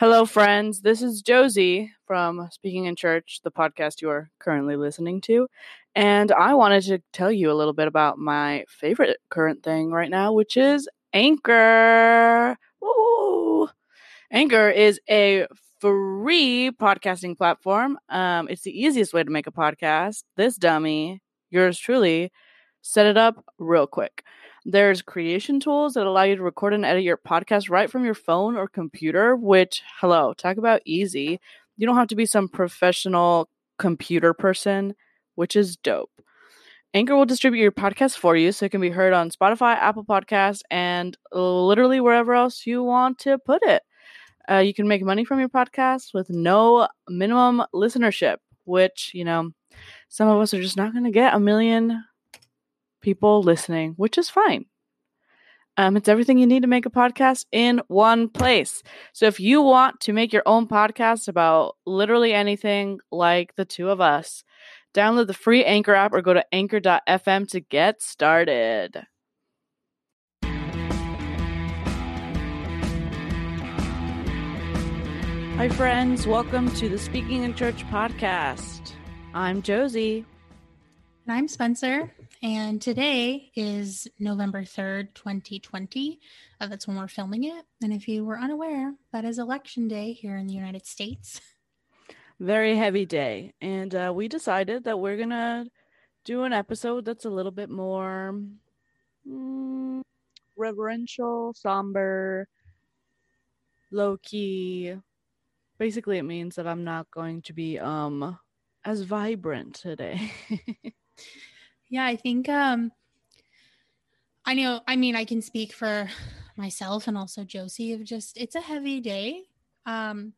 Hello, friends. This is Josie from Speaking in Church, the podcast you are currently listening to. And I wanted to tell you a little bit about my favorite current thing right now, which is Anchor. Woo! Anchor is a free podcasting platform. Um, it's the easiest way to make a podcast. This dummy, yours truly, set it up real quick. There's creation tools that allow you to record and edit your podcast right from your phone or computer, which, hello, talk about easy. You don't have to be some professional computer person, which is dope. Anchor will distribute your podcast for you so it can be heard on Spotify, Apple Podcasts, and literally wherever else you want to put it. Uh, you can make money from your podcast with no minimum listenership, which, you know, some of us are just not going to get a million people listening, which is fine. Um, it's everything you need to make a podcast in one place. So if you want to make your own podcast about literally anything like the two of us, download the free Anchor app or go to anchor.fm to get started. Hi, friends. Welcome to the Speaking in Church podcast. I'm Josie. And I'm Spencer. And today is November 3rd, 2020. Uh, that's when we're filming it. And if you were unaware, that is election day here in the United States. Very heavy day. And uh, we decided that we're going to do an episode that's a little bit more mm, reverential, somber, low key. Basically, it means that I'm not going to be um as vibrant today. Yeah, I think um I know I mean I can speak for myself and also Josie of just it's a heavy day. Um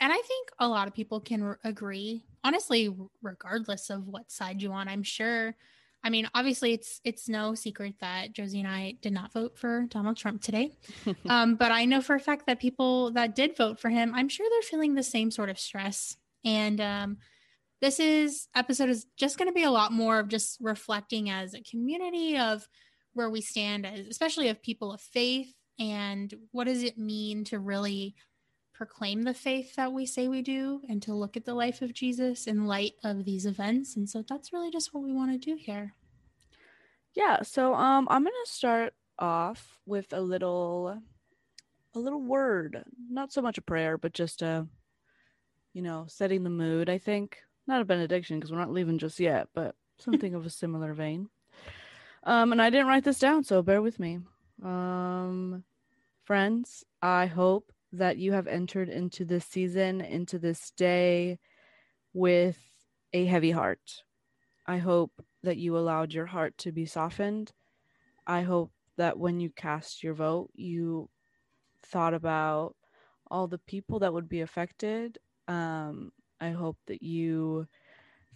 and I think a lot of people can r- agree honestly regardless of what side you on. I'm sure I mean, obviously, it's it's no secret that Josie and I did not vote for Donald Trump today, um, but I know for a fact that people that did vote for him, I'm sure they're feeling the same sort of stress. And um, this is episode is just going to be a lot more of just reflecting as a community of where we stand as especially of people of faith and what does it mean to really proclaim the faith that we say we do and to look at the life of Jesus in light of these events and so that's really just what we want to do here. Yeah, so um I'm going to start off with a little a little word, not so much a prayer, but just a you know, setting the mood, I think not a benediction because we're not leaving just yet, but something of a similar vein. Um, and I didn't write this down, so bear with me. Um, friends, I hope that you have entered into this season, into this day with a heavy heart. I hope that you allowed your heart to be softened. I hope that when you cast your vote, you thought about all the people that would be affected um, I hope that you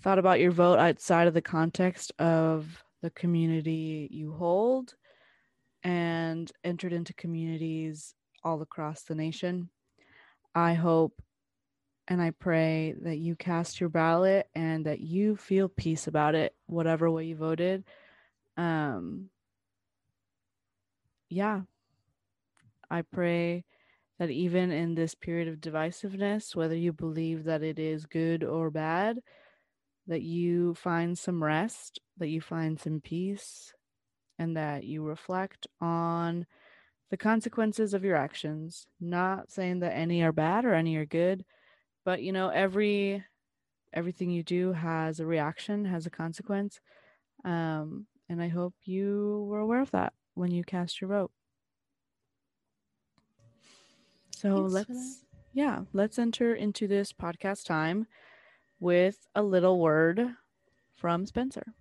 thought about your vote outside of the context of the community you hold and entered into communities all across the nation. I hope and I pray that you cast your ballot and that you feel peace about it, whatever way you voted. Um, yeah, I pray that even in this period of divisiveness, whether you believe that it is good or bad, that you find some rest, that you find some peace, and that you reflect on the consequences of your actions. Not saying that any are bad or any are good, but you know, every everything you do has a reaction, has a consequence. Um, and I hope you were aware of that when you cast your vote. So Thanks let's yeah, let's enter into this podcast time with a little word from Spencer.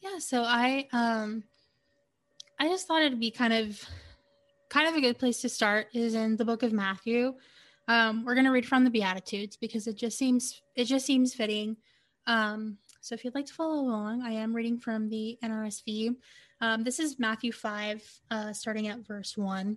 Yeah, so I um I just thought it'd be kind of kind of a good place to start is in the book of Matthew. Um, we're going to read from the Beatitudes because it just seems it just seems fitting. Um, so if you'd like to follow along, I am reading from the NRSV. Um, this is Matthew 5, uh, starting at verse 1.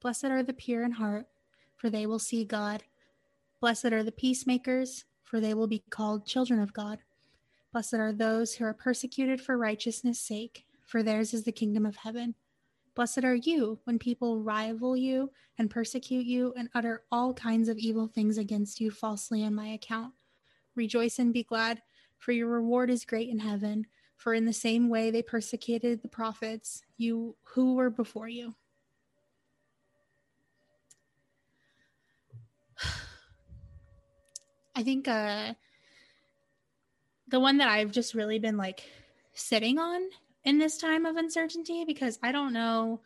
Blessed are the pure in heart, for they will see God. Blessed are the peacemakers, for they will be called children of God. Blessed are those who are persecuted for righteousness' sake, for theirs is the kingdom of heaven. Blessed are you when people rival you and persecute you and utter all kinds of evil things against you falsely on my account. Rejoice and be glad, for your reward is great in heaven. For in the same way they persecuted the prophets, you who were before you. I think uh the one that I've just really been like sitting on in this time of uncertainty because I don't know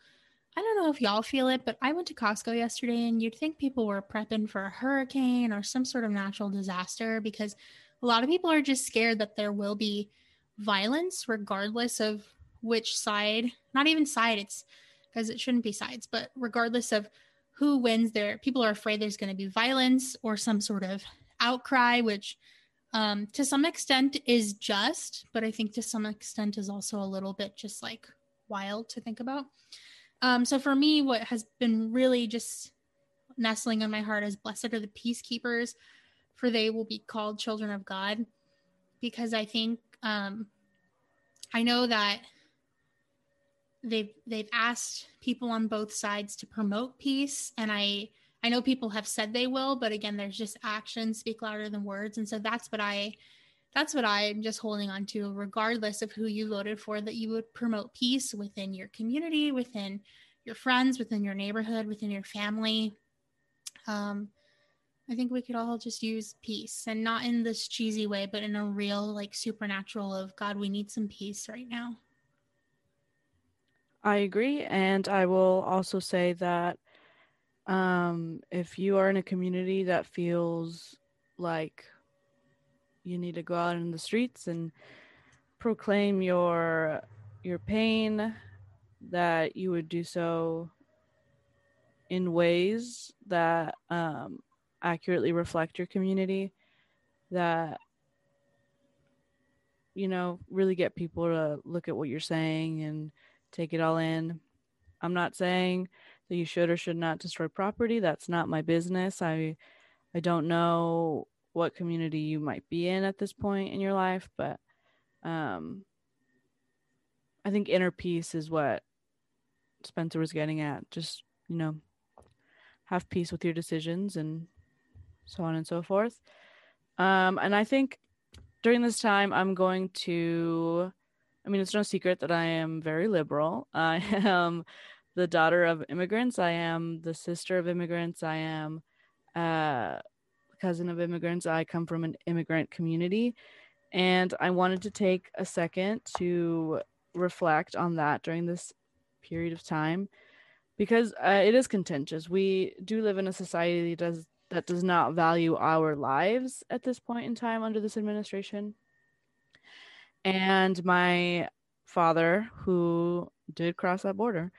I don't know if y'all feel it, but I went to Costco yesterday and you'd think people were prepping for a hurricane or some sort of natural disaster because a lot of people are just scared that there will be violence regardless of which side, not even side, it's because it shouldn't be sides, but regardless of who wins there, people are afraid there's going to be violence or some sort of outcry, which um, to some extent is just, but I think to some extent is also a little bit just like wild to think about. Um, so for me, what has been really just nestling in my heart is blessed are the peacekeepers, for they will be called children of God. Because I think um, I know that they've they've asked people on both sides to promote peace, and I I know people have said they will, but again, there's just actions speak louder than words. And so that's what I that's what I'm just holding on to, regardless of who you voted for, that you would promote peace within your community, within your friends, within your neighborhood, within your family. Um, I think we could all just use peace and not in this cheesy way, but in a real, like supernatural of God, we need some peace right now. I agree. And I will also say that um, if you are in a community that feels like you need to go out in the streets and proclaim your your pain, that you would do so in ways that um, accurately reflect your community, that you know really get people to look at what you're saying and take it all in. I'm not saying that you should or should not destroy property. That's not my business. I I don't know what community you might be in at this point in your life, but um I think inner peace is what Spencer was getting at. Just, you know, have peace with your decisions and so on and so forth. Um and I think during this time I'm going to I mean, it's no secret that I am very liberal. I am the daughter of immigrants. I am the sister of immigrants. I am a cousin of immigrants. I come from an immigrant community. And I wanted to take a second to reflect on that during this period of time because uh, it is contentious. We do live in a society that does, that does not value our lives at this point in time under this administration. And my father, who did cross that border,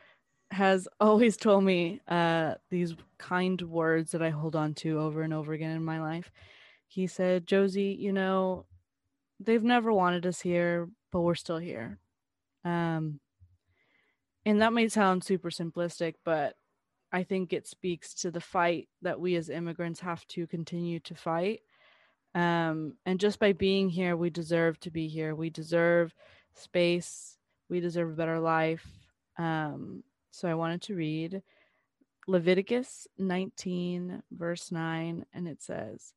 has always told me uh, these kind words that I hold on to over and over again in my life. He said, Josie, you know, they've never wanted us here, but we're still here. Um, and that may sound super simplistic, but I think it speaks to the fight that we as immigrants have to continue to fight. Um, and just by being here, we deserve to be here. We deserve space. We deserve a better life. Um, so I wanted to read Leviticus 19, verse 9, and it says,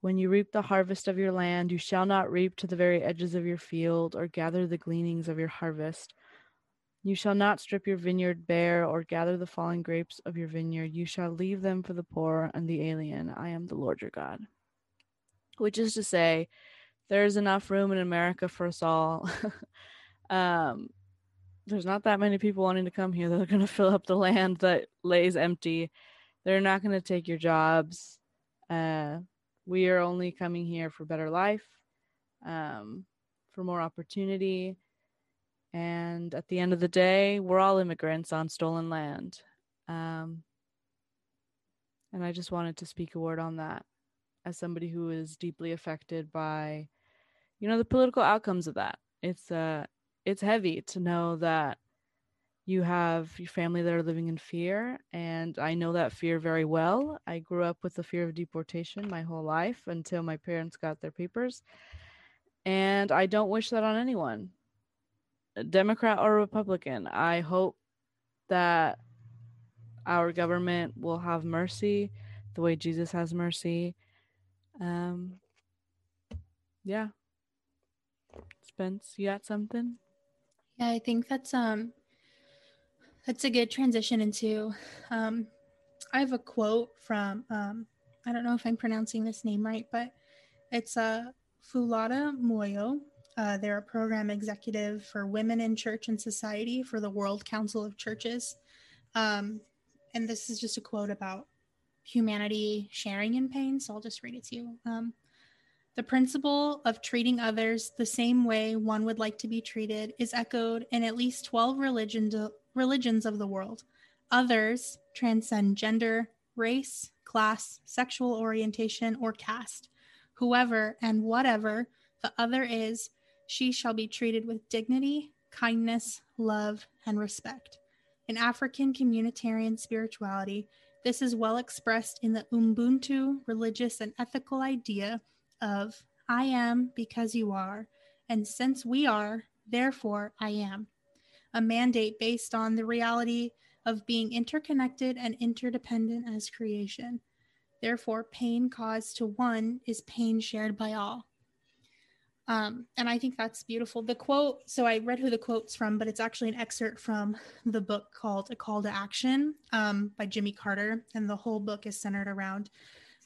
When you reap the harvest of your land, you shall not reap to the very edges of your field or gather the gleanings of your harvest. You shall not strip your vineyard bare or gather the fallen grapes of your vineyard. You shall leave them for the poor and the alien. I am the Lord your God. Which is to say, there's enough room in America for us all. um, there's not that many people wanting to come here that are going to fill up the land that lays empty. They're not going to take your jobs. Uh, we are only coming here for better life, um, for more opportunity. And at the end of the day, we're all immigrants on stolen land. Um, and I just wanted to speak a word on that as somebody who is deeply affected by, you know, the political outcomes of that. It's uh, it's heavy to know that you have your family that are living in fear and i know that fear very well. I grew up with the fear of deportation my whole life until my parents got their papers and i don't wish that on anyone democrat or republican. I hope that our government will have mercy the way jesus has mercy. Um yeah. Spence you got something yeah, I think that's um that's a good transition into um I have a quote from um I don't know if I'm pronouncing this name right, but it's a uh, Fulata Moyo. Uh, they're a program executive for women in church and society for the World Council of Churches. Um, and this is just a quote about humanity sharing in pain. So I'll just read it to you. Um, the principle of treating others the same way one would like to be treated is echoed in at least 12 religions, religions of the world. Others transcend gender, race, class, sexual orientation, or caste. Whoever and whatever the other is, she shall be treated with dignity, kindness, love, and respect. In African communitarian spirituality, this is well expressed in the Ubuntu religious and ethical idea of I am because you are, and since we are, therefore I am. A mandate based on the reality of being interconnected and interdependent as creation. Therefore, pain caused to one is pain shared by all. Um, and I think that's beautiful. The quote, so I read who the quote's from, but it's actually an excerpt from the book called A Call to Action um, by Jimmy Carter. And the whole book is centered around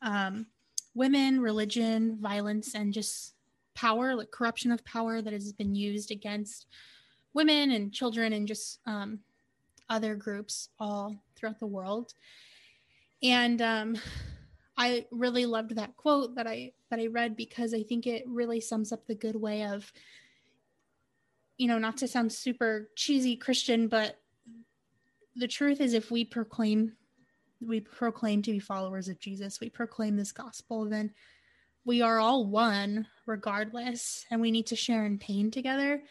um, women, religion, violence, and just power, like corruption of power that has been used against women and children and just um, other groups all throughout the world. And um, I really loved that quote that I that I read because I think it really sums up the good way of, you know, not to sound super cheesy Christian, but the truth is if we proclaim we proclaim to be followers of Jesus, we proclaim this gospel, then we are all one regardless, and we need to share in pain together.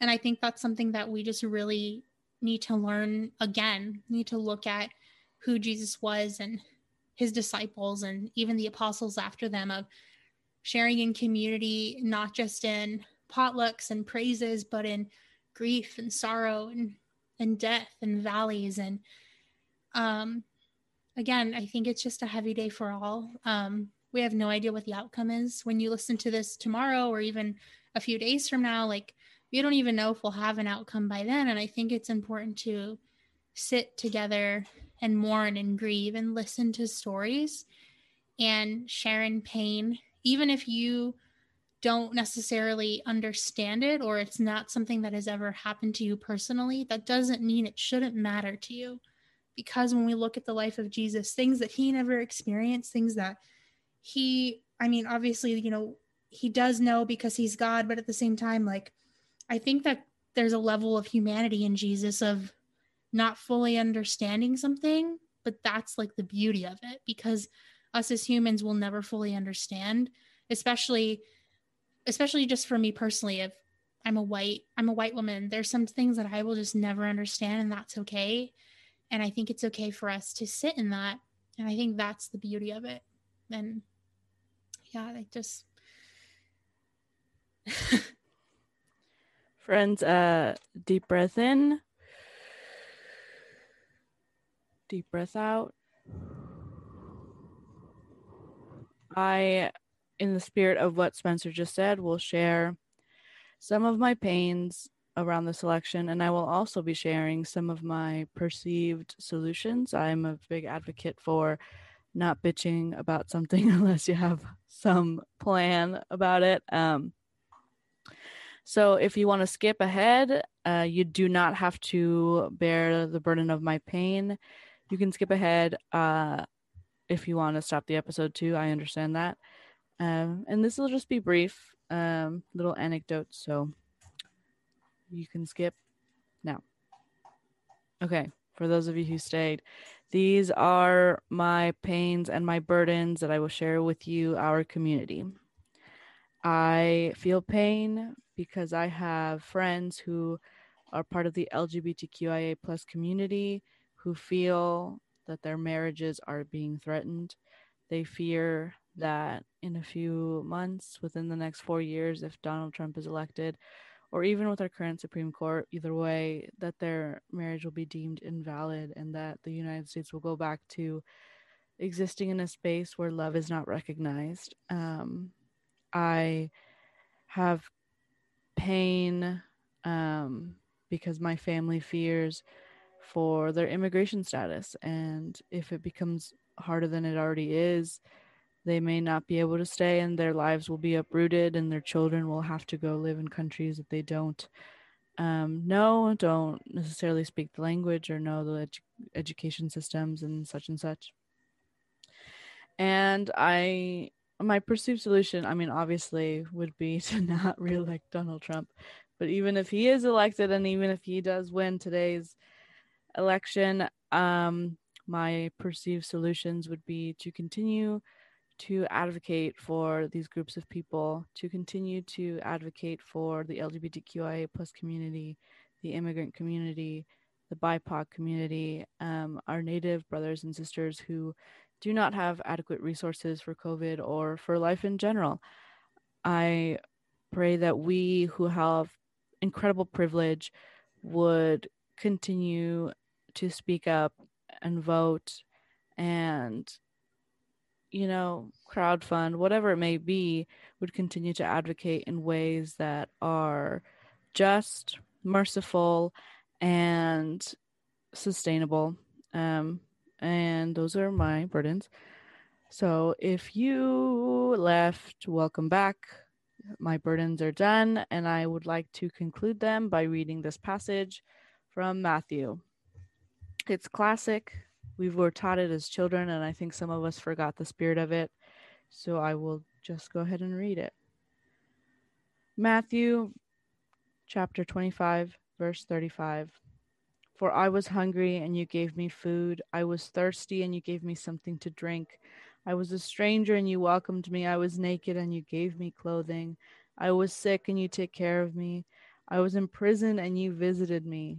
And I think that's something that we just really need to learn again, need to look at who Jesus was and his disciples and even the apostles after them of sharing in community, not just in potlucks and praises, but in grief and sorrow and, and death and valleys. And um again, I think it's just a heavy day for all. Um, we have no idea what the outcome is. When you listen to this tomorrow or even a few days from now, like we don't even know if we'll have an outcome by then. And I think it's important to sit together and mourn and grieve and listen to stories and share in pain, even if you don't necessarily understand it or it's not something that has ever happened to you personally, that doesn't mean it shouldn't matter to you because when we look at the life of Jesus, things that he never experienced, things that he, I mean, obviously, you know, he does know because he's God, but at the same time, like, I think that there's a level of humanity in Jesus of not fully understanding something, but that's like the beauty of it because us as humans will never fully understand, especially especially just for me personally if I'm a white I'm a white woman, there's some things that I will just never understand and that's okay. And I think it's okay for us to sit in that. And I think that's the beauty of it. And yeah, I just. Friends, uh, deep breath in, deep breath out. I, in the spirit of what Spencer just said, will share some of my pains around this election, and I will also be sharing some of my perceived solutions. I'm a big advocate for not bitching about something unless you have some plan about it. Um, so if you want to skip ahead, uh, you do not have to bear the burden of my pain. You can skip ahead uh, if you want to stop the episode too. I understand that. Um, and this will just be brief, um, little anecdotes. So you can skip now. Okay, for those of you who stayed, these are my pains and my burdens that I will share with you, our community. I feel pain because I have friends who are part of the LGBTQIA plus community who feel that their marriages are being threatened. They fear that in a few months, within the next four years, if Donald Trump is elected, or even with our current Supreme Court, either way, that their marriage will be deemed invalid and that the United States will go back to existing in a space where love is not recognized. Um, I have pain um, because my family fears for their immigration status. And if it becomes harder than it already is, they may not be able to stay and their lives will be uprooted and their children will have to go live in countries that they don't um, know, don't necessarily speak the language or know the edu- education systems and such and such. And I, my perceived solution, I mean, obviously, would be to not reelect Donald Trump. But even if he is elected and even if he does win today's election, um, my perceived solutions would be to continue to advocate for these groups of people, to continue to advocate for the LGBTQIA plus community, the immigrant community, the BIPOC community, um, our Native brothers and sisters who do not have adequate resources for COVID or for life in general. I pray that we who have incredible privilege would continue to speak up and vote and you know, crowd fund, whatever it may be, would continue to advocate in ways that are just, merciful, and sustainable. Um, and those are my burdens. So if you left, welcome back. My burdens are done, and I would like to conclude them by reading this passage from Matthew. It's classic, we were taught it as children, and I think some of us forgot the spirit of it. So I will just go ahead and read it. Matthew chapter 25, verse 35. For I was hungry, and you gave me food. I was thirsty, and you gave me something to drink. I was a stranger, and you welcomed me. I was naked, and you gave me clothing. I was sick, and you took care of me. I was in prison, and you visited me.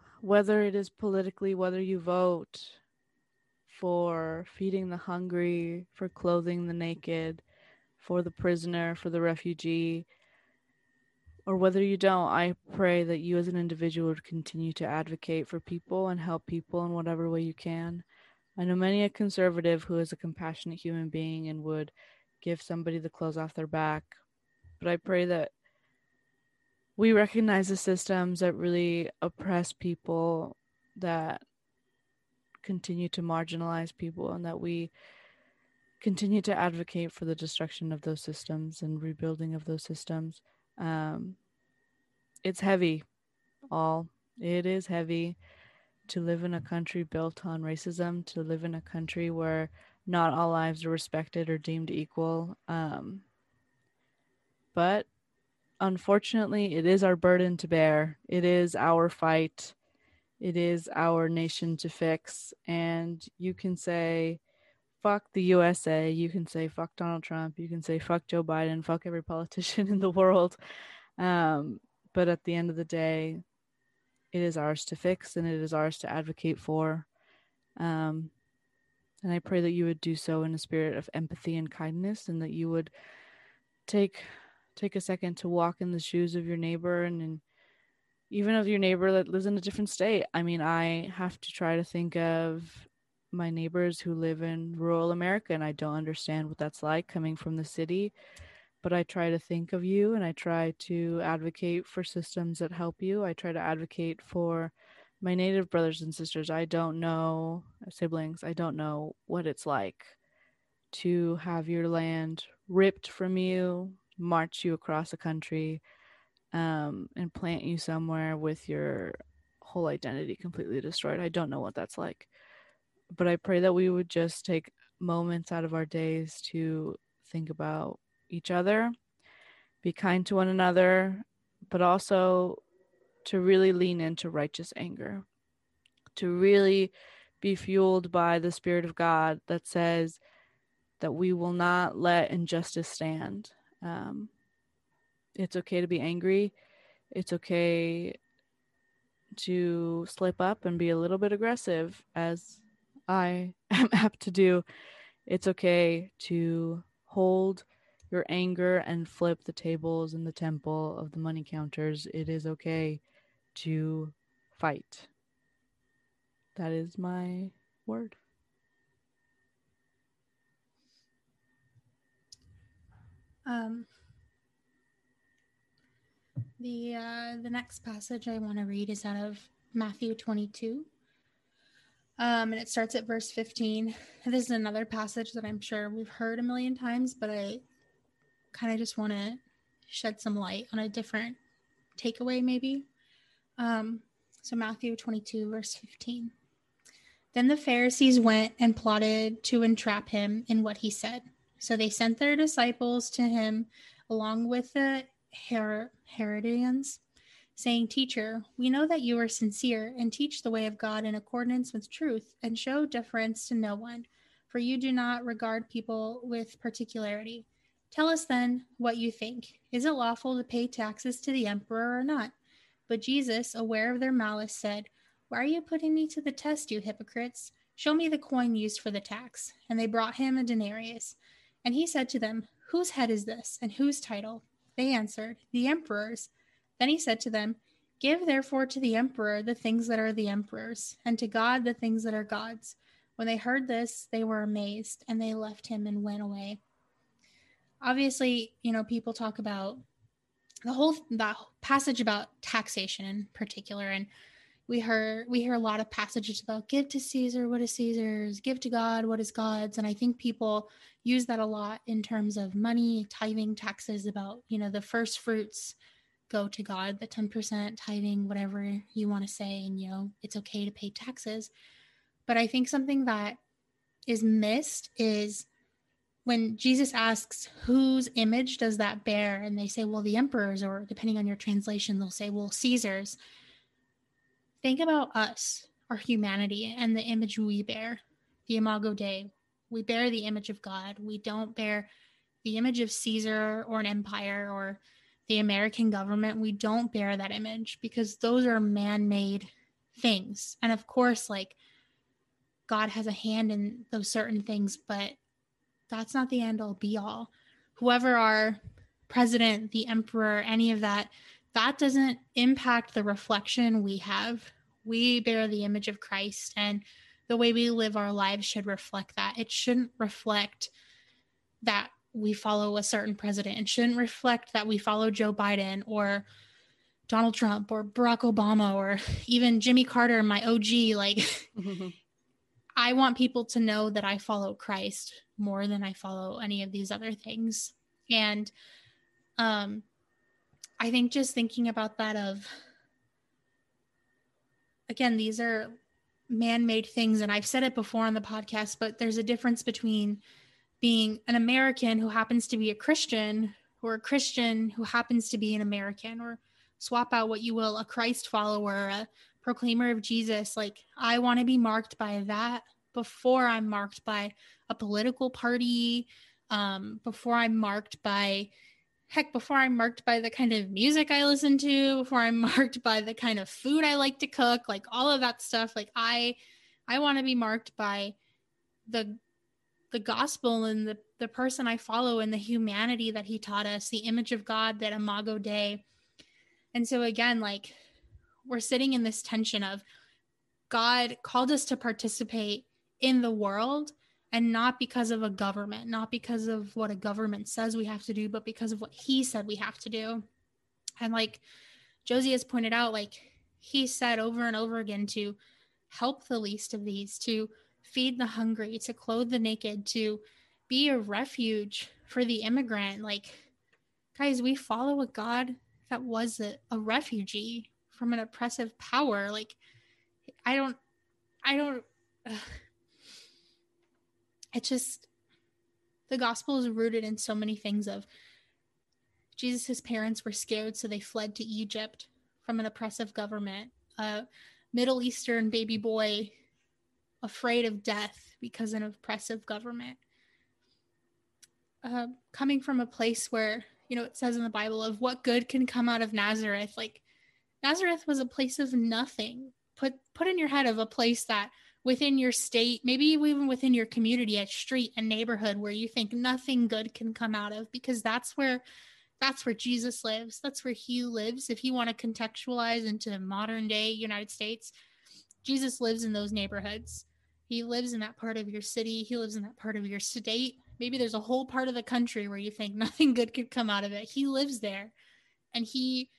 whether it is politically, whether you vote for feeding the hungry, for clothing the naked, for the prisoner, for the refugee, or whether you don't, I pray that you as an individual would continue to advocate for people and help people in whatever way you can. I know many a conservative who is a compassionate human being and would give somebody the clothes off their back, but I pray that we recognize the systems that really oppress people that continue to marginalize people and that we continue to advocate for the destruction of those systems and rebuilding of those systems. Um, it's heavy all. It is heavy to live in a country built on racism to live in a country where not all lives are respected or deemed equal. Um, but unfortunately, it is our burden to bear. It is our fight. It is our nation to fix. And you can say, fuck the USA. You can say, fuck Donald Trump. You can say, fuck Joe Biden. Fuck every politician in the world. Um, but at the end of the day, it is ours to fix and it is ours to advocate for. Um, and I pray that you would do so in a spirit of empathy and kindness, and that you would take take a second to walk in the shoes of your neighbor and, and even of your neighbor that lives in a different state. I mean, I have to try to think of my neighbors who live in rural America, and I don't understand what that's like coming from the city. But I try to think of you and I try to advocate for systems that help you. I try to advocate for my native brothers and sisters. I don't know, siblings, I don't know what it's like to have your land ripped from you, march you across the country, um, and plant you somewhere with your whole identity completely destroyed. I don't know what that's like. But I pray that we would just take moments out of our days to think about each other, be kind to one another, but also to really lean into righteous anger, to really be fueled by the Spirit of God that says that we will not let injustice stand. Um, it's okay to be angry. It's okay to slip up and be a little bit aggressive, as I am apt to do. It's okay to hold your anger and flip the tables in the temple of the money counters. It is okay to fight. That is my word. Um, the uh, the next passage I want to read is out of Matthew 22. Um, and it starts at verse 15. This is another passage that I'm sure we've heard a million times, but I kind of just want to shed some light on a different takeaway, maybe. Um, so, Matthew 22, verse 15. Then the Pharisees went and plotted to entrap him in what he said. So they sent their disciples to him along with the Her- Herodians, saying, Teacher, we know that you are sincere and teach the way of God in accordance with truth and show deference to no one, for you do not regard people with particularity. Tell us then what you think. Is it lawful to pay taxes to the emperor or not? But Jesus, aware of their malice, said, Why are you putting me to the test, you hypocrites? Show me the coin used for the tax. And they brought him a denarius. And he said to them, Whose head is this, and whose title? They answered, The emperor's. Then he said to them, Give therefore to the emperor the things that are the emperor's, and to God the things that are God's. When they heard this, they were amazed, and they left him and went away. Obviously, you know, people talk about the whole that passage about taxation in particular, and we hear we hear a lot of passages about give to Caesar what is Caesar's, give to God what is God's, and I think people use that a lot in terms of money, tithing, taxes. About you know the first fruits go to God, the ten percent tithing, whatever you want to say, and you know it's okay to pay taxes. But I think something that is missed is when Jesus asks, whose image does that bear? And they say, well, the emperor's, or depending on your translation, they'll say, well, Caesar's think about us, our humanity, and the image we bear, the Imago Dei. We bear the image of God. We don't bear the image of Caesar or an empire or the American government. We don't bear that image because those are man made things. And of course, like God has a hand in those certain things, but that's not the end all be all. Whoever our president, the emperor, any of that, that doesn't impact the reflection we have. We bear the image of Christ, and the way we live our lives should reflect that. It shouldn't reflect that we follow a certain president. It shouldn't reflect that we follow Joe Biden or Donald Trump or Barack Obama or even Jimmy Carter, my OG. Like, I want people to know that I follow Christ more than I follow any of these other things. And um, I think just thinking about that of again, these are man-made things and I've said it before on the podcast, but there's a difference between being an American who happens to be a Christian or a Christian who happens to be an American or swap out what you will, a Christ follower, a proclaimer of Jesus. Like I want to be marked by that before I'm marked by a political party, um, before I'm marked by heck, before I'm marked by the kind of music I listen to, before I'm marked by the kind of food I like to cook, like all of that stuff, like I I want to be marked by the the gospel and the the person I follow and the humanity that he taught us, the image of God that Imago Dei. And so again, like we're sitting in this tension of God called us to participate in the world and not because of a government, not because of what a government says we have to do, but because of what he said we have to do. And like Josie has pointed out, like he said over and over again to help the least of these, to feed the hungry, to clothe the naked, to be a refuge for the immigrant. Like, guys, we follow a God that was a, a refugee from an oppressive power. Like, I don't, I don't, uh, it just, the gospel is rooted in so many things of Jesus' parents were scared, so they fled to Egypt from an oppressive government. A Middle Eastern baby boy afraid of death because an oppressive government. Uh, coming from a place where, you know, it says in the Bible of what good can come out of Nazareth. Like Nazareth was a place of nothing. Put put in your head of a place that within your state, maybe even within your community, a street, and neighborhood where you think nothing good can come out of, because that's where that's where Jesus lives. That's where he lives. If you want to contextualize into modern day United States, Jesus lives in those neighborhoods. He lives in that part of your city. He lives in that part of your state. Maybe there's a whole part of the country where you think nothing good could come out of it. He lives there and he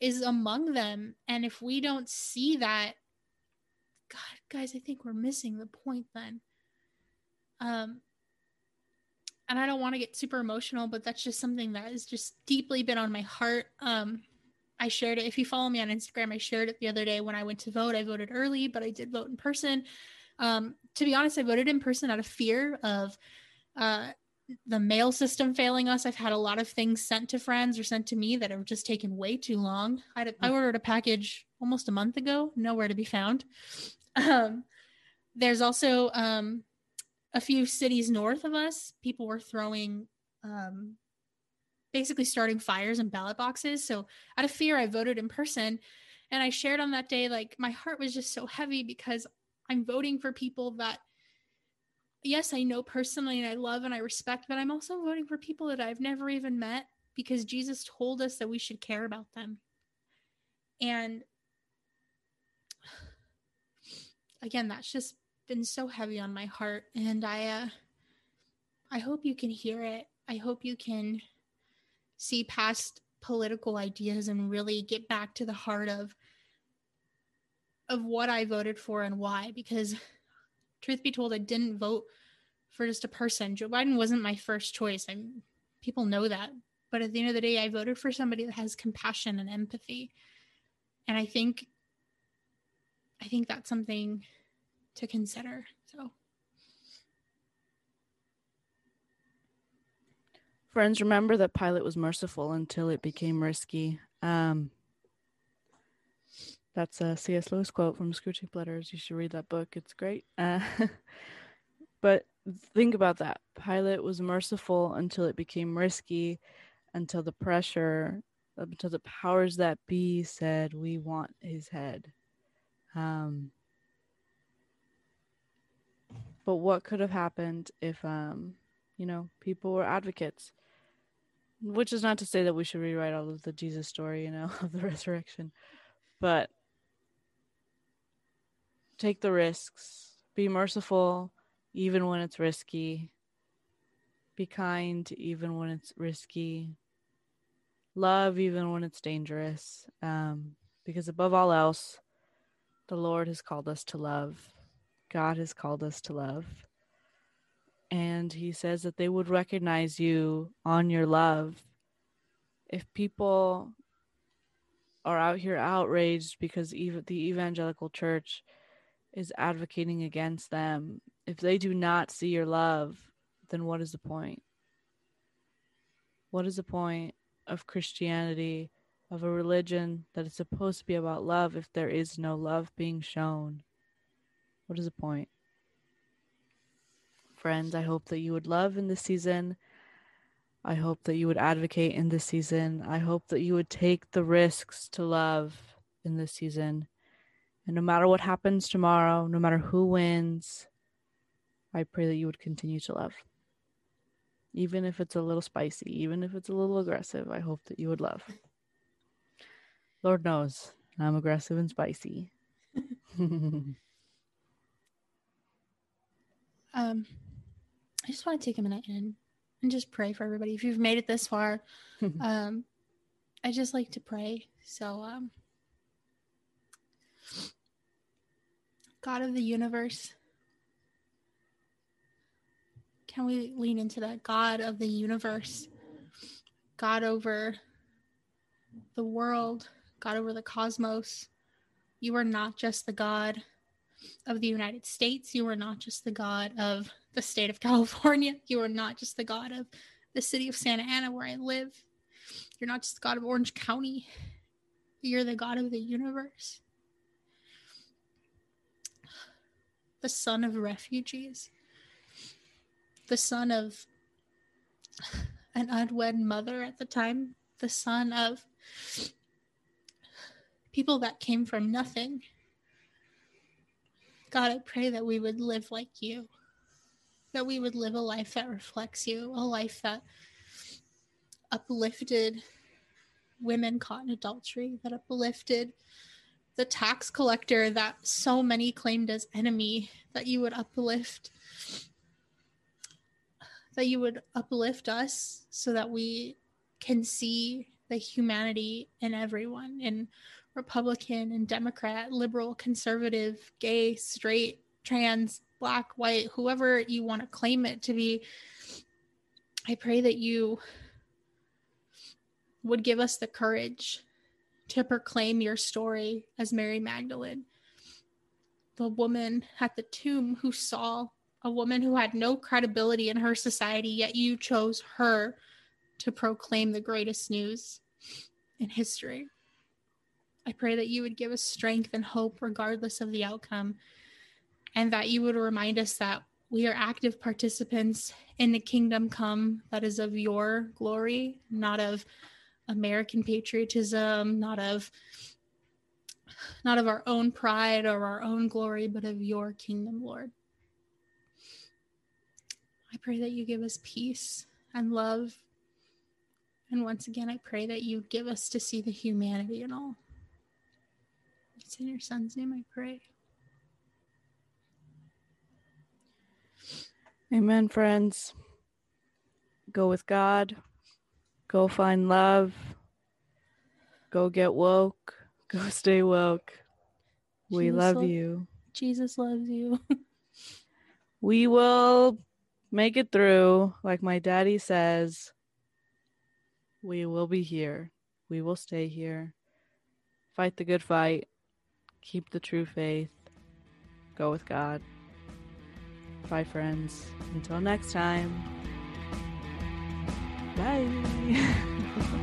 is among them. And if we don't see that, God, guys, I think we're missing the point then. Um, and I don't want to get super emotional, but that's just something that has just deeply been on my heart. Um, I shared it. If you follow me on Instagram, I shared it the other day when I went to vote. I voted early, but I did vote in person. Um, to be honest, I voted in person out of fear of uh, the mail system failing us. I've had a lot of things sent to friends or sent to me that have just taken way too long. I, I ordered a package almost a month ago, nowhere to be found. Um, there's also um, a few cities north of us. People were throwing, um, basically starting fires in ballot boxes. So out of fear, I voted in person. And I shared on that day, like my heart was just so heavy because I'm voting for people that, yes, I know personally and I love and I respect, but I'm also voting for people that I've never even met because Jesus told us that we should care about them. And again, that's just been so heavy on my heart. And I, uh, I hope you can hear it. I hope you can see past political ideas and really get back to the heart of of what I voted for and why. Because, truth be told, I didn't vote for just a person. Joe Biden wasn't my first choice. I'm people know that, but at the end of the day, I voted for somebody that has compassion and empathy, and I think, I think that's something to consider. So. Friends, remember that Pilate was merciful until it became risky. Um, that's a C.S. Lewis quote from Screwtape Letters. You should read that book. It's great. Uh, but think about that. Pilate was merciful until it became risky, until the pressure, until the powers that be said, "We want his head." Um, but what could have happened if, um, you know, people were advocates? Which is not to say that we should rewrite all of the Jesus story, you know, of the resurrection, but take the risks, be merciful even when it's risky, be kind even when it's risky, love even when it's dangerous. Um, because above all else, the Lord has called us to love. God has called us to love. And He says that they would recognize you on your love. If people are out here outraged because the evangelical church is advocating against them, if they do not see your love, then what is the point? What is the point of Christianity, of a religion that is supposed to be about love, if there is no love being shown? What is the point? Friends, I hope that you would love in this season. I hope that you would advocate in this season. I hope that you would take the risks to love in this season. And no matter what happens tomorrow, no matter who wins, I pray that you would continue to love. Even if it's a little spicy, even if it's a little aggressive, I hope that you would love. Lord knows I'm aggressive and spicy. um, I just want to take a minute and, and just pray for everybody. If you've made it this far, um, I just like to pray. So, um, God of the universe, can we lean into that? God of the universe, God over the world, God over the cosmos. You are not just the God of the United States. You are not just the God of the state of California. You are not just the God of the city of Santa Ana, where I live. You're not just the God of Orange County. You're the God of the universe. The son of refugees. The son of an unwed mother at the time. The son of people that came from nothing. God, I pray that we would live like you, that we would live a life that reflects you, a life that uplifted women caught in adultery, that uplifted the tax collector that so many claimed as enemy, that you would uplift that you would uplift us so that we can see the humanity in everyone in Republican and Democrat, liberal, conservative, gay, straight, trans, black, white, whoever you want to claim it to be. I pray that you would give us the courage to proclaim your story as Mary Magdalene, the woman at the tomb who saw a woman who had no credibility in her society, yet you chose her to proclaim the greatest news in history. I pray that you would give us strength and hope regardless of the outcome, and that you would remind us that we are active participants in the kingdom come that is of your glory, not of American patriotism, not of not of our own pride or our own glory, but of your kingdom, Lord. I pray that you give us peace and love. And once again, I pray that you give us to see the humanity in all. It's in your son's name I pray. Amen, friends. Go with God. Go find love. Go get woke. Go stay woke. We Jesus love lo- you. Jesus loves you. We will make it through. Like my daddy says, we will be here. We will stay here. Fight the good fight. Keep the true faith. Go with God. Bye, friends. Until next time. Bye.